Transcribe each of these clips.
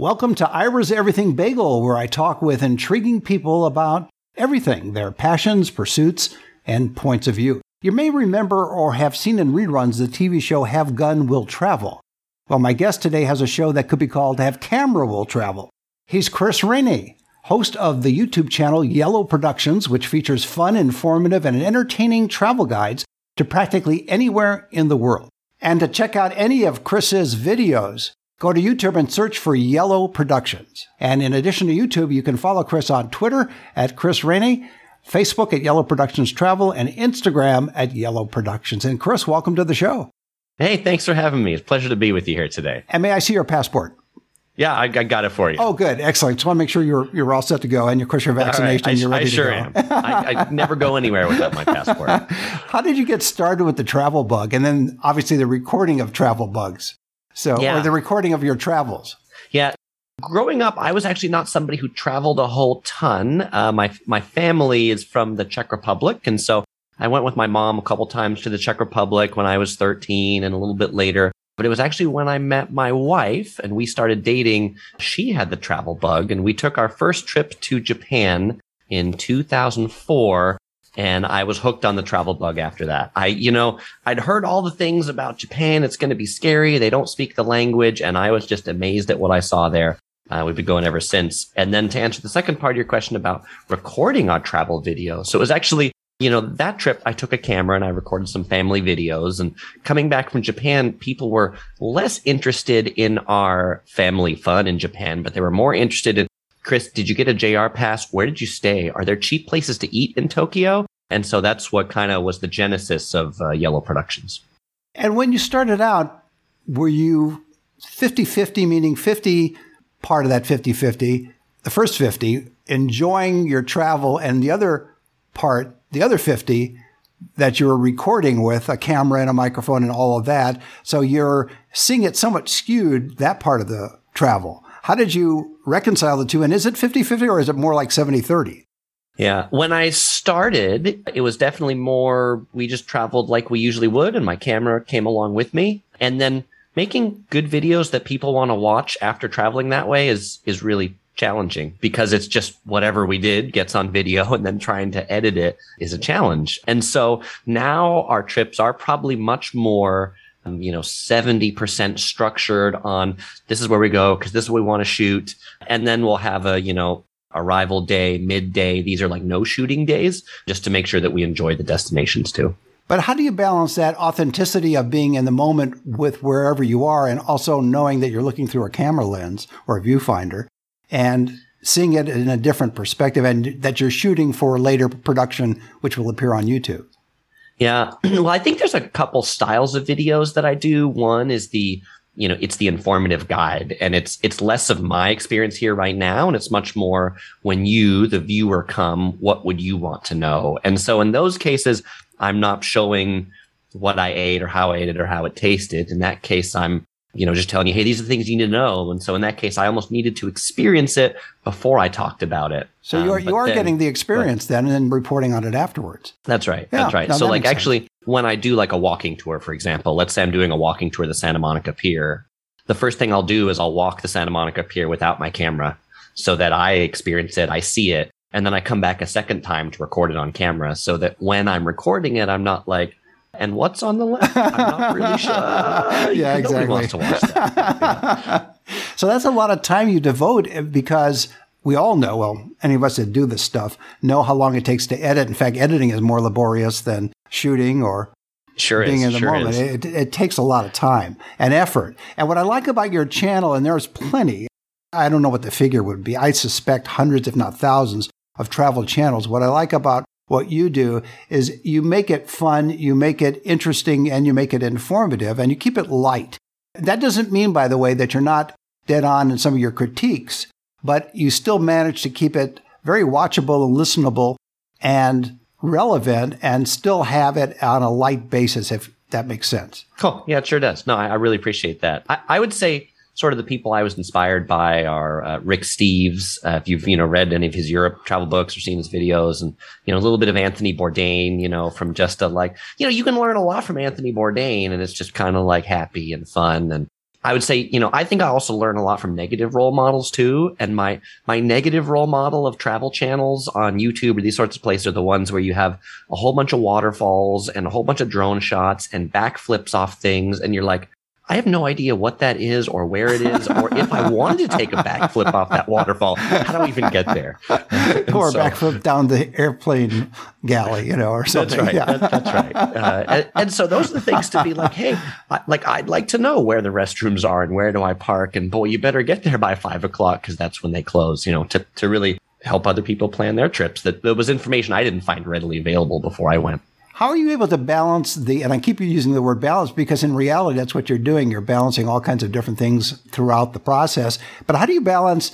Welcome to Ira's Everything Bagel, where I talk with intriguing people about everything their passions, pursuits, and points of view. You may remember or have seen in reruns the TV show Have Gun Will Travel. Well, my guest today has a show that could be called Have Camera Will Travel. He's Chris Rainey, host of the YouTube channel Yellow Productions, which features fun, informative, and entertaining travel guides to practically anywhere in the world. And to check out any of Chris's videos, Go to YouTube and search for Yellow Productions. And in addition to YouTube, you can follow Chris on Twitter at Chris Rainey, Facebook at Yellow Productions Travel, and Instagram at Yellow Productions. And Chris, welcome to the show. Hey, thanks for having me. It's a pleasure to be with you here today. And may I see your passport? Yeah, I, got it for you. Oh, good, excellent. Just want to make sure you're you're all set to go, and of course your vaccination. Right. I, you're ready I sure to am. I, I never go anywhere without my passport. How did you get started with the travel bug, and then obviously the recording of travel bugs? So, yeah. or the recording of your travels. Yeah. Growing up, I was actually not somebody who traveled a whole ton. Uh, my my family is from the Czech Republic, and so I went with my mom a couple times to the Czech Republic when I was 13, and a little bit later. But it was actually when I met my wife and we started dating. She had the travel bug, and we took our first trip to Japan in 2004 and I was hooked on the travel bug after that. I, you know, I'd heard all the things about Japan. It's going to be scary. They don't speak the language. And I was just amazed at what I saw there. Uh, we've been going ever since. And then to answer the second part of your question about recording our travel video. So it was actually, you know, that trip, I took a camera and I recorded some family videos and coming back from Japan, people were less interested in our family fun in Japan, but they were more interested in Chris, did you get a JR pass? Where did you stay? Are there cheap places to eat in Tokyo? And so that's what kind of was the genesis of uh, Yellow Productions. And when you started out, were you 50 50, meaning 50 part of that 50 50, the first 50, enjoying your travel, and the other part, the other 50, that you're recording with a camera and a microphone and all of that. So you're seeing it somewhat skewed, that part of the travel. How did you reconcile the two? And is it 50 50 or is it more like 70 30? Yeah. When I started, it was definitely more, we just traveled like we usually would, and my camera came along with me. And then making good videos that people want to watch after traveling that way is, is really challenging because it's just whatever we did gets on video and then trying to edit it is a challenge. And so now our trips are probably much more um, you know, 70% structured on this is where we go because this is what we want to shoot. And then we'll have a, you know, arrival day, midday. These are like no shooting days just to make sure that we enjoy the destinations too. But how do you balance that authenticity of being in the moment with wherever you are and also knowing that you're looking through a camera lens or a viewfinder and seeing it in a different perspective and that you're shooting for later production, which will appear on YouTube? Yeah. Well, I think there's a couple styles of videos that I do. One is the, you know, it's the informative guide and it's, it's less of my experience here right now. And it's much more when you, the viewer come, what would you want to know? And so in those cases, I'm not showing what I ate or how I ate it or how it tasted. In that case, I'm you know, just telling you, hey, these are the things you need to know. And so in that case, I almost needed to experience it before I talked about it. So you are, um, you are then, getting the experience but, then and then reporting on it afterwards. That's right. Yeah, that's right. No, so that like actually sense. when I do like a walking tour, for example, let's say I'm doing a walking tour of the Santa Monica Pier. The first thing I'll do is I'll walk the Santa Monica Pier without my camera so that I experience it, I see it, and then I come back a second time to record it on camera so that when I'm recording it, I'm not like, and what's on the left? I'm not really sure. yeah, exactly. wants to watch that. Yeah. so that's a lot of time you devote eh, because we all know, well, any of us that do this stuff know how long it takes to edit. In fact, editing is more laborious than shooting or sure being is, in the sure moment. It, it takes a lot of time and effort. And what I like about your channel, and there's plenty, I don't know what the figure would be. I suspect hundreds, if not thousands, of travel channels. What I like about what you do is you make it fun, you make it interesting, and you make it informative, and you keep it light. That doesn't mean, by the way, that you're not dead on in some of your critiques, but you still manage to keep it very watchable and listenable and relevant and still have it on a light basis, if that makes sense. Cool. Yeah, it sure does. No, I, I really appreciate that. I, I would say sort of the people I was inspired by are uh, Rick Steves. Uh, if you've you know read any of his Europe travel books or seen his videos, and you know a little bit of Anthony Bourdain, you know, from just a like you know you can learn a lot from Anthony Bourdain, and it's just kind of like happy and fun. And I would say, you know, I think I also learn a lot from negative role models too. And my, my negative role model of travel channels on YouTube or these sorts of places are the ones where you have a whole bunch of waterfalls and a whole bunch of drone shots and backflips off things. And you're like, I have no idea what that is or where it is, or if I wanted to take a backflip off that waterfall, how do I even get there? or so, backflip down the airplane galley, you know, or something. That's right. Yeah. That, that's right. Uh, and, and, so those are the things to be like, hey, I, like I'd like to know where the restrooms are and where do I park, and boy, you better get there by five o'clock because that's when they close. You know, to to really help other people plan their trips. That there was information I didn't find readily available before I went. How are you able to balance the, and I keep using the word balance because in reality, that's what you're doing. You're balancing all kinds of different things throughout the process. But how do you balance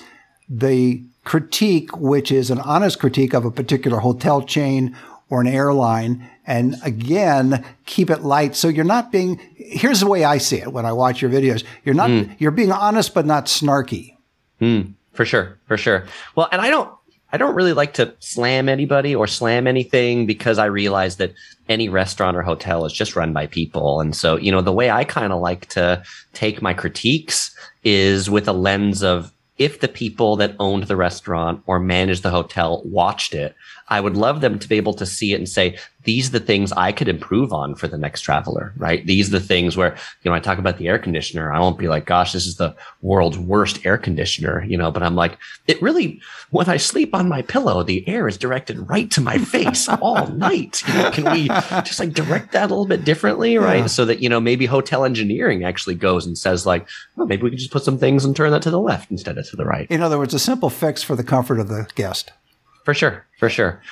the critique, which is an honest critique of a particular hotel chain or an airline, and again, keep it light. So you're not being, here's the way I see it when I watch your videos. You're not, mm. you're being honest, but not snarky. Mm, for sure. For sure. Well, and I don't, I don't really like to slam anybody or slam anything because I realize that any restaurant or hotel is just run by people. And so, you know, the way I kind of like to take my critiques is with a lens of if the people that owned the restaurant or managed the hotel watched it, I would love them to be able to see it and say, these are the things I could improve on for the next traveler, right? These are the things where, you know, I talk about the air conditioner. I won't be like, gosh, this is the world's worst air conditioner, you know, but I'm like, it really, when I sleep on my pillow, the air is directed right to my face all night. You know, can we just like direct that a little bit differently, right? Yeah. So that, you know, maybe hotel engineering actually goes and says like, well, maybe we can just put some things and turn that to the left instead of to the right. In other words, a simple fix for the comfort of the guest. For sure. For sure.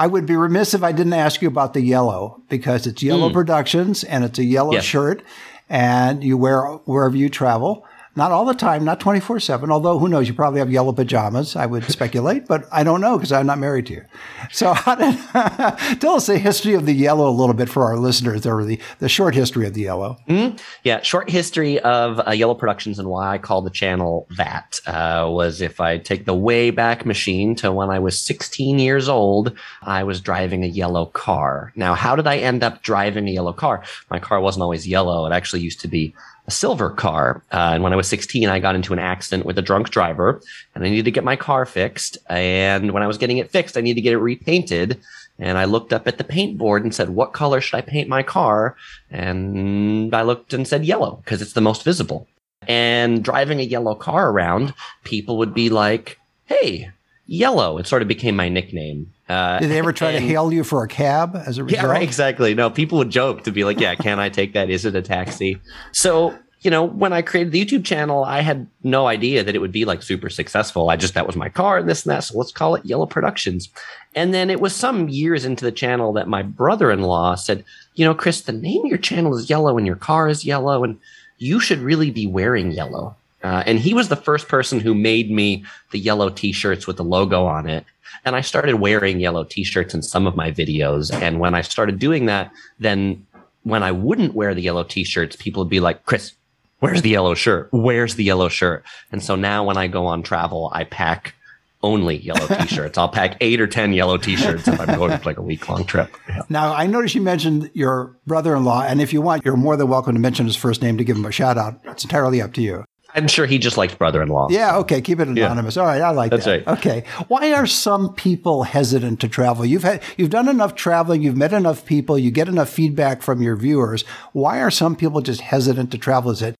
I would be remiss if I didn't ask you about the yellow because it's Yellow mm. Productions and it's a yellow yes. shirt and you wear wherever you travel. Not all the time, not 24 7, although who knows, you probably have yellow pajamas, I would speculate, but I don't know because I'm not married to you. So, did, tell us the history of the yellow a little bit for our listeners, or the, the short history of the yellow. Mm-hmm. Yeah, short history of uh, Yellow Productions and why I call the channel that uh, was if I take the way back machine to when I was 16 years old, I was driving a yellow car. Now, how did I end up driving a yellow car? My car wasn't always yellow, it actually used to be a silver car. Uh, and when I was 16, I got into an accident with a drunk driver and I needed to get my car fixed. And when I was getting it fixed, I needed to get it repainted. And I looked up at the paint board and said, what color should I paint my car? And I looked and said yellow because it's the most visible. And driving a yellow car around, people would be like, Hey, yellow. It sort of became my nickname. Uh, Did they ever try and, to hail you for a cab as a result? Yeah, right, exactly. No, people would joke to be like, "Yeah, can I take that? Is it a taxi?" So you know, when I created the YouTube channel, I had no idea that it would be like super successful. I just that was my car and this and that. So let's call it Yellow Productions. And then it was some years into the channel that my brother-in-law said, "You know, Chris, the name of your channel is yellow and your car is yellow, and you should really be wearing yellow." Uh, and he was the first person who made me the yellow t-shirts with the logo on it. And I started wearing yellow t-shirts in some of my videos. And when I started doing that, then when I wouldn't wear the yellow t-shirts, people would be like, Chris, where's the yellow shirt? Where's the yellow shirt? And so now when I go on travel, I pack only yellow t-shirts. I'll pack eight or 10 yellow t-shirts if I'm going for like a week long trip. Yeah. Now, I noticed you mentioned your brother-in-law, and if you want, you're more than welcome to mention his first name to give him a shout out. It's entirely up to you. I'm sure he just likes brother-in-law. Yeah, okay, keep it anonymous. Yeah. All right, I like That's that. right. Okay. Why are some people hesitant to travel? You've had you've done enough traveling, you've met enough people, you get enough feedback from your viewers. Why are some people just hesitant to travel? Is it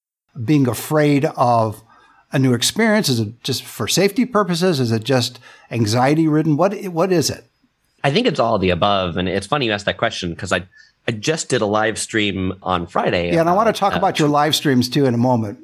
being afraid of a new experience? Is it just for safety purposes? Is it just anxiety ridden? What what is it? I think it's all the above, and it's funny you asked that question because I I just did a live stream on Friday. Yeah, and I want to talk uh, about your live streams too in a moment.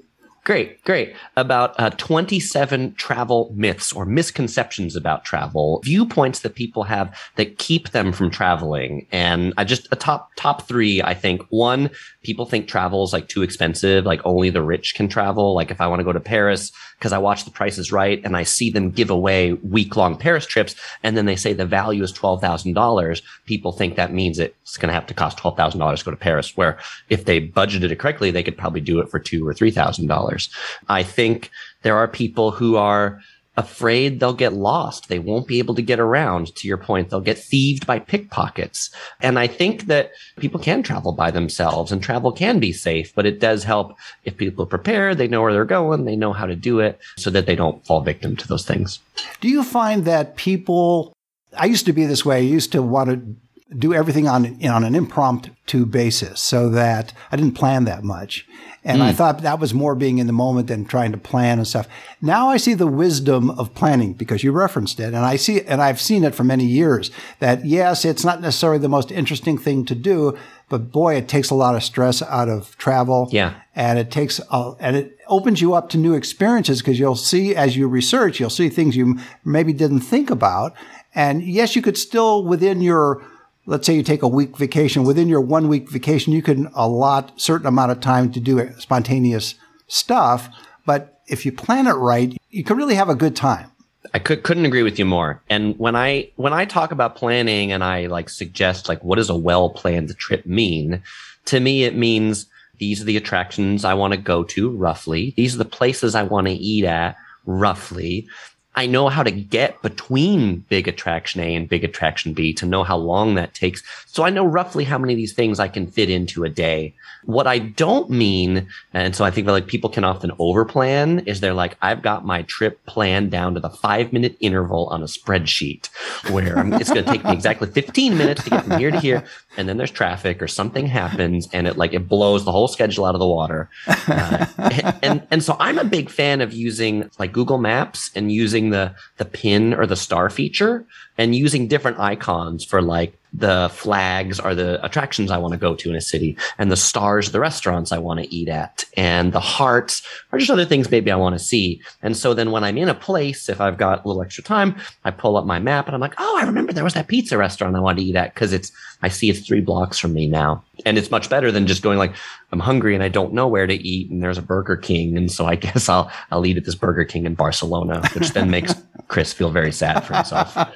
Great, great. About uh, 27 travel myths or misconceptions about travel, viewpoints that people have that keep them from traveling. And I just a top top three, I think. One, people think travel is like too expensive, like only the rich can travel. Like if I want to go to Paris, because I watch The Price is Right and I see them give away week long Paris trips. And then they say the value is $12,000. People think that means it's going to have to cost $12,000 to go to Paris, where if they budgeted it correctly, they could probably do it for two or $3,000. I think there are people who are afraid they'll get lost. They won't be able to get around. To your point, they'll get thieved by pickpockets. And I think that people can travel by themselves and travel can be safe, but it does help if people are prepared, they know where they're going, they know how to do it so that they don't fall victim to those things. Do you find that people, I used to be this way. I used to want to do everything on on an impromptu basis so that I didn't plan that much. And mm. I hmm. thought that was more being in the moment than trying to plan and stuff. Now I see the wisdom of planning because you referenced it and I see and I've seen it for many years that yes, it's not necessarily the most interesting thing to do, but boy, it takes a lot of stress out of travel. Yeah. And it takes, a, and it opens you up to new experiences because you'll see as you research, you'll see things you maybe didn't think about. And yes, you could still within your let's say you take a week vacation within your one week vacation you can allot certain amount of time to do spontaneous stuff but if you plan it right you can really have a good time I could, couldn't agree with you more. And when I when I talk about planning and I like suggest like what does a well planned trip mean? To me, it means these are the attractions I want to go to roughly. These are the places I want to eat at roughly. I know how to get between big attraction A and big attraction B to know how long that takes. So I know roughly how many of these things I can fit into a day. What I don't mean, and so I think that like people can often overplan is they're like, I've got my trip planned down to the five minute interval on a spreadsheet where it's going to take me exactly 15 minutes to get from here to here. And then there's traffic or something happens and it like, it blows the whole schedule out of the water. Uh, and, and so I'm a big fan of using like Google Maps and using the, the pin or the star feature and using different icons for like the flags are the attractions I want to go to in a city, and the stars, the restaurants I want to eat at, and the hearts are just other things maybe I want to see. And so then when I'm in a place, if I've got a little extra time, I pull up my map and I'm like, oh, I remember there was that pizza restaurant I wanted to eat at because it's I see it's three blocks from me now, and it's much better than just going like I'm hungry and I don't know where to eat, and there's a Burger King, and so I guess I'll I'll eat at this Burger King in Barcelona, which then makes Chris feel very sad for himself.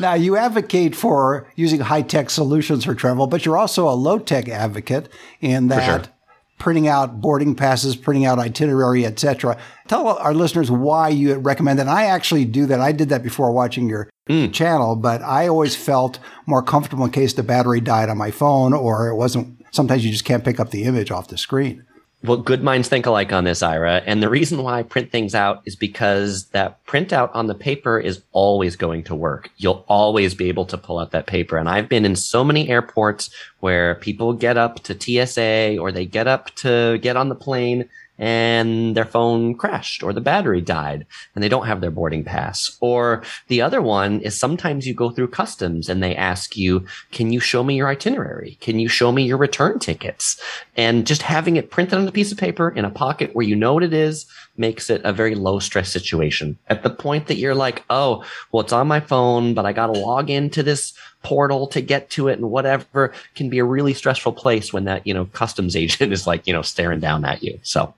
Now you advocate for using high tech solutions for travel, but you're also a low tech advocate in that sure. printing out boarding passes, printing out itinerary, etc. Tell our listeners why you recommend that. And I actually do that. I did that before watching your mm. channel, but I always felt more comfortable in case the battery died on my phone or it wasn't. Sometimes you just can't pick up the image off the screen. Well, good minds think alike on this, Ira. And the reason why I print things out is because that printout on the paper is always going to work. You'll always be able to pull out that paper. And I've been in so many airports where people get up to TSA or they get up to get on the plane and their phone crashed or the battery died and they don't have their boarding pass. Or the other one is sometimes you go through customs and they ask you, can you show me your itinerary? Can you show me your return tickets? And just having it printed on a piece of paper in a pocket where you know what it is makes it a very low stress situation. At the point that you're like, oh, well, it's on my phone, but I got to log into this portal to get to it and whatever can be a really stressful place when that, you know, customs agent is like, you know, staring down at you. So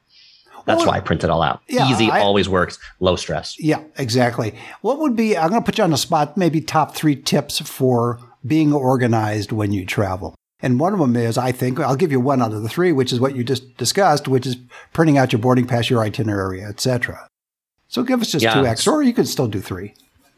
that's well, why I print it all out. Yeah, Easy I, always works, low stress. Yeah, exactly. What would be, I'm going to put you on the spot, maybe top three tips for being organized when you travel. And one of them is, I think, I'll give you one out of the three, which is what you just discussed, which is printing out your boarding pass, your itinerary, etc. So give us just yeah. two extra, or you could still do three.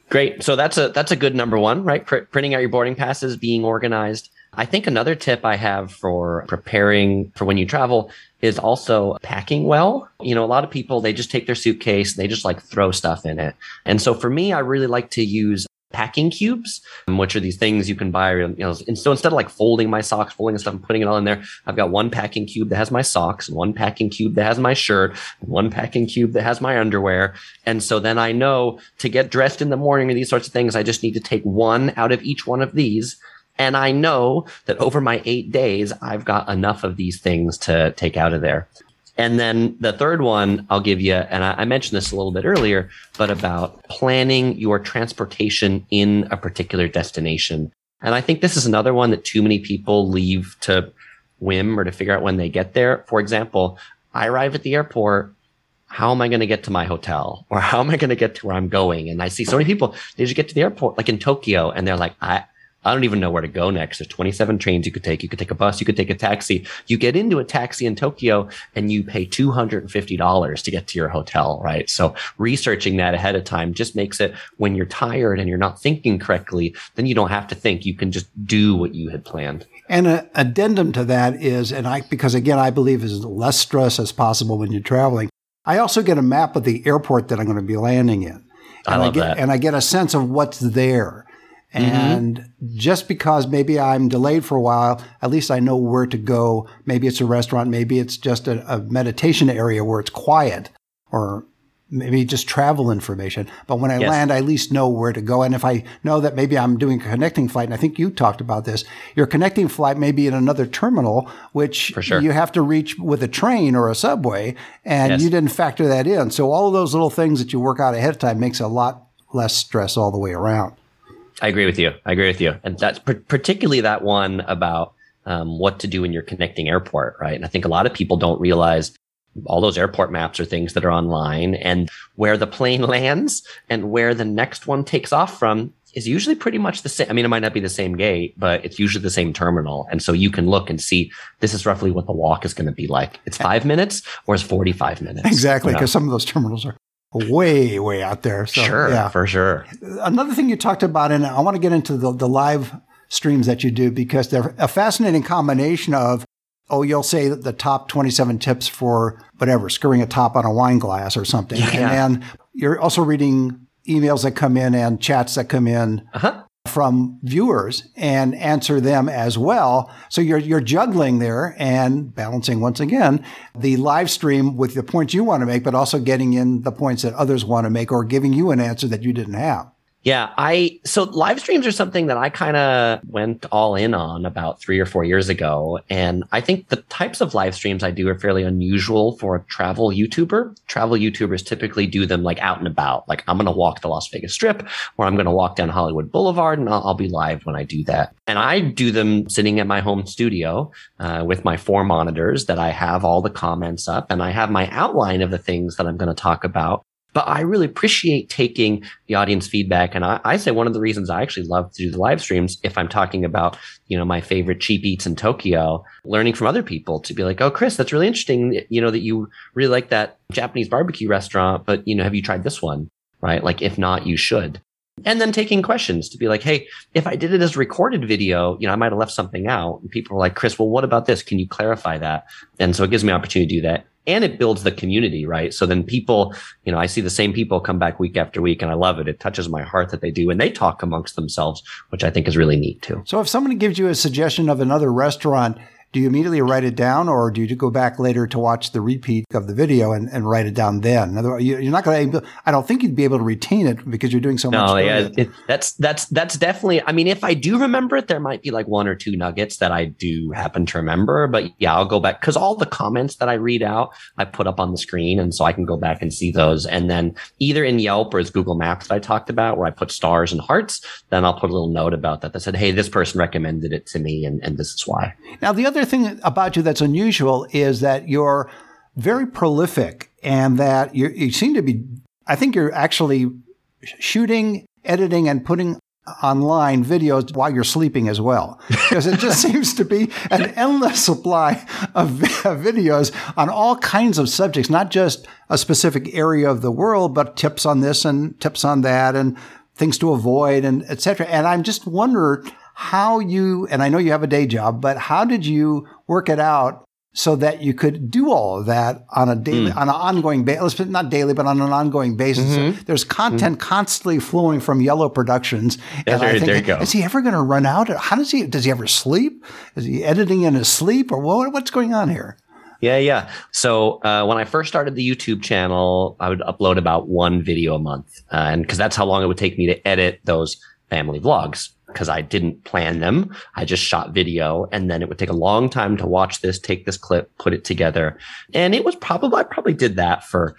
Great. So that's a that's a good number one, right? Pr- printing out your boarding passes, being organized. I think another tip I have for preparing for when you travel is also packing well. You know, a lot of people, they just take their suitcase, they just like throw stuff in it. And so for me, I really like to use packing cubes, which are these things you can buy. You know, and so instead of like folding my socks, folding stuff and putting it all in there, I've got one packing cube that has my socks, one packing cube that has my shirt, one packing cube that has my underwear. And so then I know to get dressed in the morning or these sorts of things, I just need to take one out of each one of these and I know that over my eight days, I've got enough of these things to take out of there. And then the third one I'll give you, and I, I, mentioned this a little bit earlier, but about planning your transportation in a particular destination. And I think this is another one that too many people leave to whim or to figure out when they get there. For example, I arrive at the airport. How am I going to get to my hotel? Or how am I going to get to where I'm going? And I see so many people, they just get to the airport, like in Tokyo, and they're like, I, I don't even know where to go next. There's 27 trains you could take. You could take a bus. You could take a taxi. You get into a taxi in Tokyo and you pay $250 to get to your hotel, right? So researching that ahead of time just makes it when you're tired and you're not thinking correctly, then you don't have to think. You can just do what you had planned. And an addendum to that is, and I, because again, I believe is less stress as possible when you're traveling. I also get a map of the airport that I'm going to be landing in. I and love get, that. And I get a sense of what's there. Mm-hmm. And just because maybe I'm delayed for a while, at least I know where to go. Maybe it's a restaurant. Maybe it's just a, a meditation area where it's quiet or maybe just travel information. But when I Yes. land, I at least know where to go. And if I know that maybe I'm doing a connecting flight, and I think you talked about this, your connecting flight may be in another terminal, which sure. you have to reach with a train or a subway, and Yes. you didn't factor that in. So all of those little things that you work out ahead of time makes a lot less stress all the way around. I agree with you. I agree with you. And that's par- particularly that one about um, what to do when you're connecting airport, right? And I think a lot of people don't realize all those airport maps are things that are online and where the plane lands and where the next one takes off from is usually pretty much the same. I mean, it might not be the same gate, but it's usually the same terminal. And so you can look and see this is roughly what the walk is going to be like. It's five minutes or it's 45 minutes. Exactly, you know? because some of those terminals are way, way out there. So, sure, yeah. for sure. Another thing you talked about, and I want to get into the, the live streams that you do because they're a fascinating combination of, oh, you'll say that the top 27 tips for whatever, screwing a top on a wine glass or something. Yeah. And then you're also reading emails that come in and chats that come in Uh-huh. From viewers and answer them as well. So you're you're juggling there and balancing once again the live stream with the points you want to make, but also getting in the points that others want to make or giving you an answer that you didn't have. Yeah, I so live streams are something that I kind of went all in on about three or four years ago. And I think the types of live streams I do are fairly unusual for a travel YouTuber. Travel YouTubers typically do them like out and about. Like I'm going to walk the Las Vegas Strip or I'm going to walk down Hollywood Boulevard and I'll, I'll be live when I do that. And I do them sitting at my home studio uh, with my four monitors that I have all the comments up and I have my outline of the things that I'm going to talk about. But I really appreciate taking the audience feedback. And I, I say one of the reasons I actually love to do the live streams, if I'm talking about, you know, my favorite cheap eats in Tokyo, learning from other people to be like, oh, Chris, that's really interesting. You know, that you really like that Japanese barbecue restaurant, but, you know, have you tried this one? Right. Like, if not, you should. And then taking questions to be like, hey, if I did it as a recorded video, you know, I might have left something out. And people are like, Chris, well, what about this? Can you clarify that? And so it gives me opportunity to do that. And it builds the community, right? So then people, you know, I see the same people come back week after week and I love it. It touches my heart that they do and they talk amongst themselves, which I think is really neat too. So if somebody gives you a suggestion of another restaurant, do you immediately write it down or do you go back later to watch the repeat of the video and, and write it down then? In other words, you- you're not going to, I don't think you'd be able to retain it because you're doing so much. No, with yeah, it, that's that's that's definitely. I mean, if I do remember it, there might be like one or two nuggets that I do happen to remember. But yeah, I'll go back because all the comments that I read out, I put up on the screen, and so I can go back and see those. And then either in Yelp or as Google Maps that I talked about, where I put stars and hearts, then I'll put a little note about that that said, "Hey, this person recommended it to me, and and this is why." Now, the other thing about you that's unusual is that you're very prolific and that you you seem to be, I think you're actually shooting, editing, and putting online videos while you're sleeping as well. Because it just seems to be an endless supply of videos on all kinds of subjects, not just a specific area of the world, but tips on this and tips on that and things to avoid and et cetera. And I'm just wondering how you, and I know you have a day job, but how did you work it out so that you could do all of that on a daily, Hmm. on an ongoing basis, not daily, but on an ongoing basis. Mm-hmm. There's content constantly flowing from Yellow Productions. Yeah, there- there you go. is he ever going to run out? How does he, does he ever sleep? Is he editing in his sleep or what, what's going on here? Yeah, yeah. So uh, when I first started the YouTube channel, I would upload about one video a month, uh, and because that's how long it would take me to edit those family vlogs. Because I didn't plan them, I just shot video, and then it would take a long time to watch this, take this clip, put it together, and it was probably I probably did that for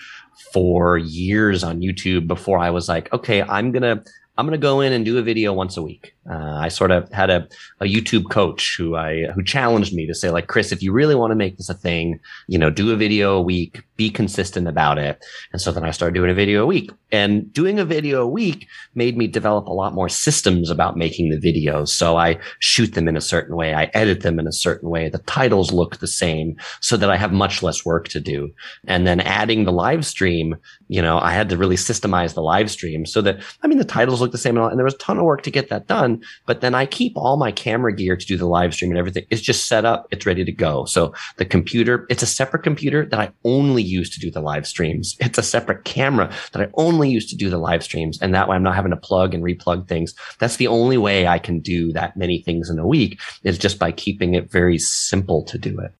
four years on YouTube before I was like, okay, I'm gonna I'm gonna go in and do a video once a week, Uh, I sort of had a, a YouTube coach who I who challenged me to say like Chris, if you really want to make this a thing, you know, do a video a week, be consistent about it. And so then I started doing a video a week. And doing a video a week made me develop a lot more systems about making the videos. So I shoot them in a certain way, I edit them in a certain way. The titles look the same so that I have much less work to do. And then adding the live stream, you know, I had to really systemize the live stream so that I mean the titles look the same and there was a ton of work to get that done but then I keep all my camera gear to do the live stream and everything. It's just set up. It's ready to go. So the computer, it's a separate computer that I only use to do the live streams. It's a separate camera that I only use to do the live streams. And that way I'm not having to plug and replug things. That's the only way I can do that many things in a week is just by keeping it very simple to do it.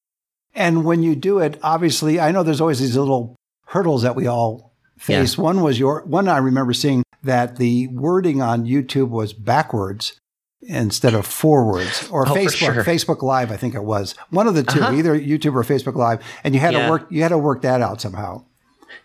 And when you do it, obviously, I know there's always these little hurdles that we all face. Yeah. One was your one I remember seeing that the wording on YouTube was backwards instead of forwards or oh, Facebook sure. Facebook Live I think it was one of the 2 uh-huh. either YouTube or Facebook Live and you had yeah. to work you had to work that out somehow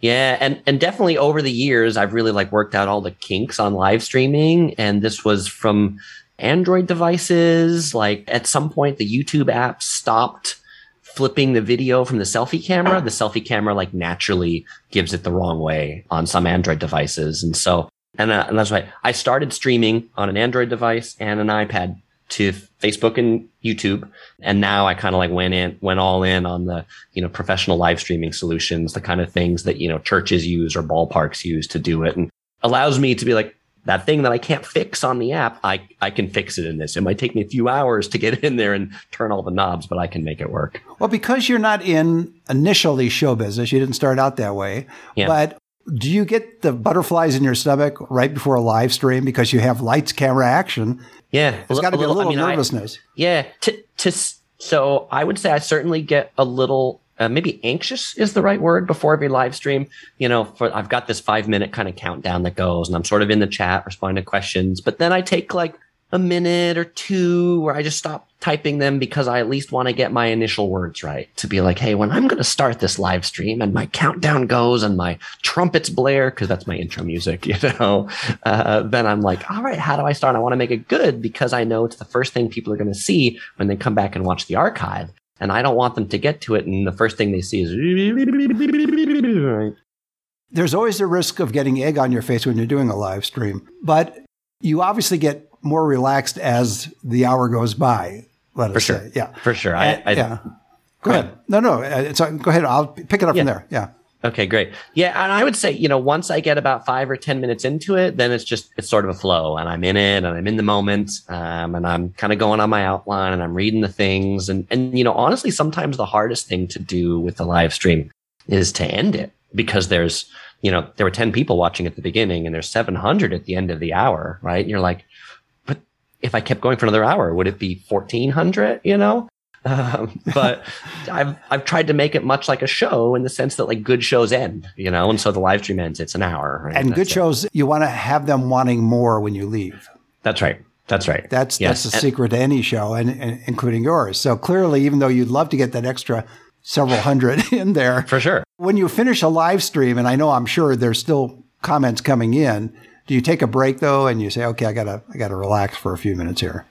yeah and and definitely over the years I've really like worked out all the kinks on live streaming and this was from Android devices like at some point the YouTube app stopped flipping the video from the selfie camera the selfie camera like naturally gives it the wrong way on some Android devices and so and, uh, and that's why I started streaming on an Android device and an iPad to Facebook and YouTube. And now I kind of like went in, went all in on the, you know, professional live streaming solutions, the kind of things that, you know, churches use or ballparks use to do it and allows me to be like, that thing that I can't fix on the app, I, I can fix it in this. It might take me a few hours to get in there and turn all the knobs, but I can make it work. Well, because you're not in initially show business, you didn't start out that way. Yeah. But do you get the butterflies in your stomach right before a live stream because you have lights, camera, action? Yeah, there's got to be a little I mean, nervousness. I, yeah, to, to so I would say I certainly get a little uh, maybe anxious is the right word before every live stream. You know, for I've got this five minute kind of countdown that goes, and I'm sort of in the chat responding to questions, but then I take like a minute or two where I just stop typing them because I at least want to get my initial words right to be like, hey, when I'm going to start this live stream and my countdown goes and my trumpets blare, because that's my intro music, you know, uh, then I'm like, all right, how do I start? I want to make it good because I know it's the first thing people are going to see when they come back and watch the archive. And I don't want them to get to it. And the first thing they see is. There's always a risk of getting egg on your face when you're doing a live stream, but you obviously get more relaxed as the hour goes by. Let us For sure. say, yeah, for sure. I, I, yeah. Go ahead. No, no. It's, go ahead. I'll pick it up yeah. from there. Yeah. Okay, great. Yeah, and I would say, you know, once I get about five or ten minutes into it, then it's just it's sort of a flow, and I'm in it, and I'm in the moment, um, and I'm kind of going on my outline, and I'm reading the things, and and you know, honestly, sometimes the hardest thing to do with the live stream is to end it because there's, you know, there were ten people watching at the beginning, and there's 700 at the end of the hour, right? And you're like, if I kept going for another hour, would it be 1400, you know? Um, but I've, I've tried to make it much like a show in the sense that like good shows end, you know? And so the live stream ends, it's an hour. Right? And That's good it. shows, you want to have them wanting more when you leave. That's right. That's right. That's, yes. that's the and, secret to any show and, and including yours. So clearly, even though you'd love to get that extra several hundred in there. For sure. When you finish a live stream, and I know I'm sure there's still comments coming in, do you take a break though, and you say, "Okay, I gotta, I gotta relax for a few minutes here"?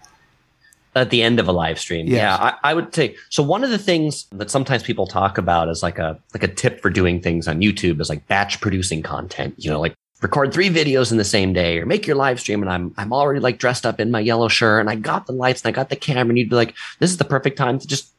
At the end of a live stream, yes. yeah, I, I, would say. So one of the things that sometimes people talk about as like a like a tip for doing things on YouTube is like batch producing content. You know, like record three videos in the same day or make your live stream and I'm I'm already like dressed up in my yellow shirt and I got the lights and I got the camera and you'd be like this is the perfect time to just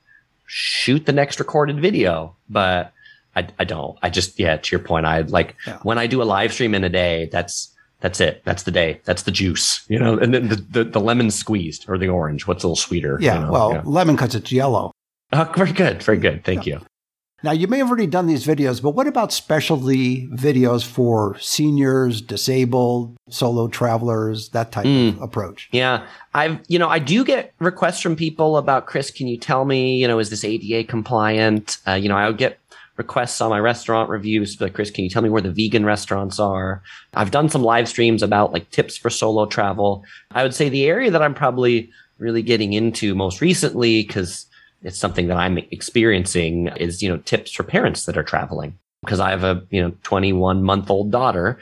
shoot the next recorded video but I, I don't I just yeah to your point I like yeah. when I do a live stream in a day that's that's it. That's the day. That's the juice, you know, and then the, the, the lemon squeezed or the orange. What's a little sweeter? Yeah. You know? Well, yeah. lemon because it's yellow. Oh, very good. Very good. Thank yeah. you. Now, you may have already done these videos, but what about specialty videos for seniors, disabled, solo travelers, that type mm. of approach? Yeah. I've, you know, I do get requests from people about, Chris, can you tell me, you know, is this ADA compliant? Uh, you know, I'll get requests on my restaurant reviews. Like, Chris, can you tell me where the vegan restaurants are? I've done some live streams about like tips for solo travel. I would say the area that I'm probably really getting into most recently, because it's something that I'm experiencing is, you know, tips for parents that are traveling. Because I have a, you know, 21 month old daughter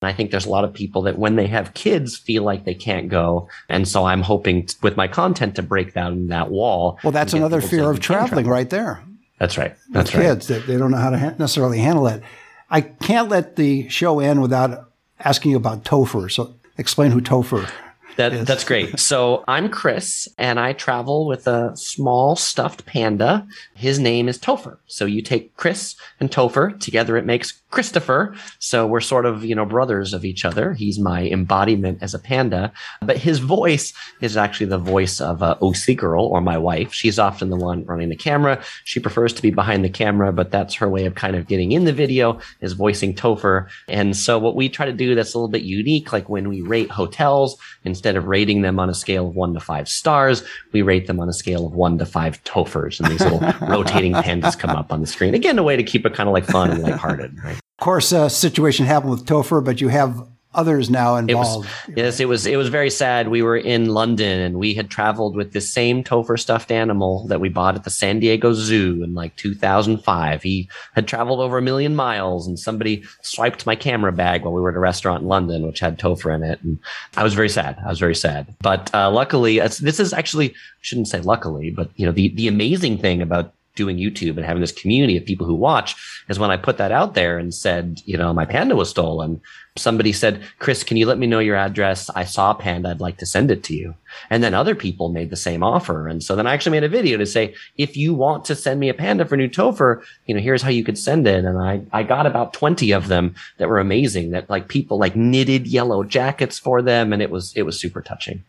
And I think there's a lot of people that when they have kids feel like they can't go. And so I'm hoping t- with my content to break down that wall. Well, that's another fear of traveling travel. right there. That's right. That's right. kids that they don't know how to ha- necessarily handle it. I can't let the show end without asking you about Topher. So explain who Topher. That, Yes. That's great. So I'm Chris, and I travel with a small stuffed panda. His name is Topher. So you take Chris and Topher together, it makes Christopher. So we're sort of, you know, brothers of each other. He's my embodiment as a panda, but his voice is actually the voice of uh, OC Girl or my wife. She's often the one running the camera. She prefers to be behind the camera, but that's her way of kind of getting in the video is voicing Topher. And so what we try to do that's a little bit unique, like when we rate hotels, instead of rating them on a scale of one to five stars, we rate them on a scale of one to five Tophers. And these little rotating pandas come up on the screen. Again, a way to keep it kind of like fun and lighthearted, right? Of course, a situation happened with Topher, but you have others now It was involved. yes, it was it was very sad. We were in London and we had traveled with this same Topher stuffed animal that we bought at the San Diego Zoo in like 2005. He had traveled over a million miles and somebody swiped my camera bag while we were at a restaurant in London, which had Topher in it, and I was very sad. I was very sad. But uh, luckily, this is actually I shouldn't say luckily, but you know the the amazing thing about doing YouTube and having this community of people who watch is when I put that out there and said, you know, my panda was stolen. Somebody said, Chris, can you let me know your address? I saw panda. I'd like to send it to you. And then other people made the same offer. And so then I actually made a video to say, if you want to send me a panda for new Topher, you know, here's how you could send it. And I, I got about 20 of them that were amazing that like people like knitted yellow jackets for them. And it was, it was super touching.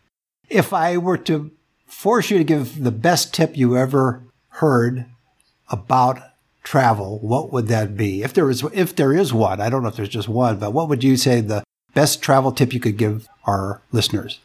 If I were to force you to give the best tip you ever heard about travel, what would that be? If there is, if there is one, I don't know if there's just one, but what would you say the best travel tip you could give our listeners?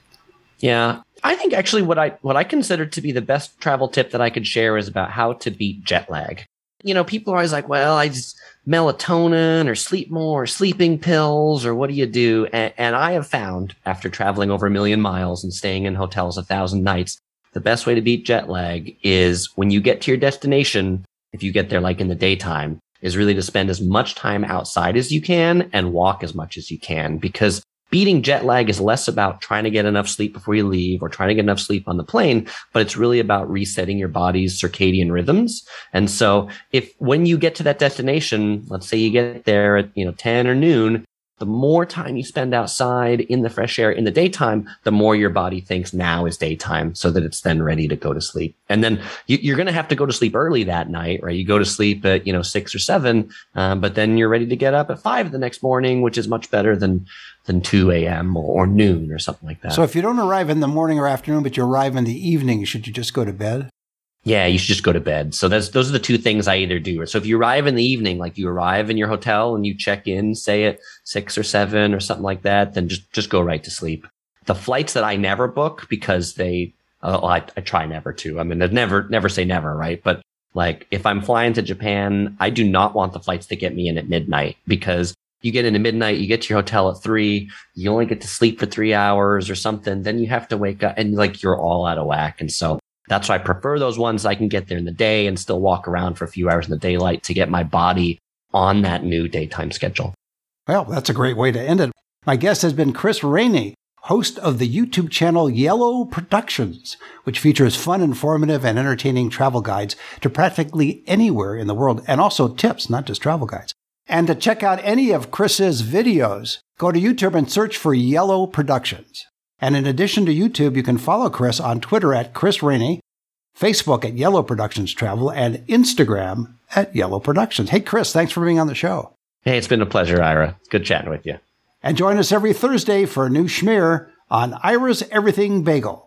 Yeah. I think actually what I what I consider to be the best travel tip that I could share is about how to beat jet lag. You know, people are always like, well, I just melatonin or sleep more or sleeping pills or what do you do? And, and I have found after traveling over a million miles and staying in hotels a thousand nights, the best way to beat jet lag is when you get to your destination, if you get there like in the daytime, is really to spend as much time outside as you can and walk as much as you can because beating jet lag is less about trying to get enough sleep before you leave or trying to get enough sleep on the plane, but it's really about resetting your body's circadian rhythms. And so if when you get to that destination, let's say you get there at, you know, 10 or noon, the more time you spend outside in the fresh air in the daytime, the more your body thinks now is daytime so that it's then ready to go to sleep. And then you, you're going to have to go to sleep early that night, right? You go to sleep at, you know, six or seven, um, but then you're ready to get up at five the next morning, which is much better than, than 2 a.m. or, or noon or something like that. So if you don't arrive in the morning or afternoon, but you arrive in the evening, should you just go to bed? Yeah, you should just go to bed. So that's those are the two things I either do. So if you arrive in the evening, like you arrive in your hotel and you check in, say at six or seven or something like that, then just just go right to sleep. The flights that I never book because they, uh, well, I, I try never to. I mean, never never say never, right? But like if I'm flying to Japan, I do not want the flights to get me in at midnight because you get in at midnight, you get to your hotel at three, you only get to sleep for three hours or something. Then you have to wake up and like you're all out of whack. And so that's why I prefer those ones. I can get there in the day and still walk around for a few hours in the daylight to get my body on that new daytime schedule. Well, that's a great way to end it. My guest has been Chris Rainey, host of the YouTube channel Yellow Productions, which features fun, informative, and entertaining travel guides to practically anywhere in the world, and also tips, not just travel guides. And to check out any of Chris's videos, go to YouTube and search for Yellow Productions. And in addition to YouTube, you can follow Chris on Twitter at Chris Rainey, Facebook at Yellow Productions Travel, and Instagram at Yellow Productions. Hey, Chris, thanks for being on the show. Hey, it's been a pleasure, Ira. Good chatting with you. And join us every Thursday for a new schmear on Ira's Everything Bagel.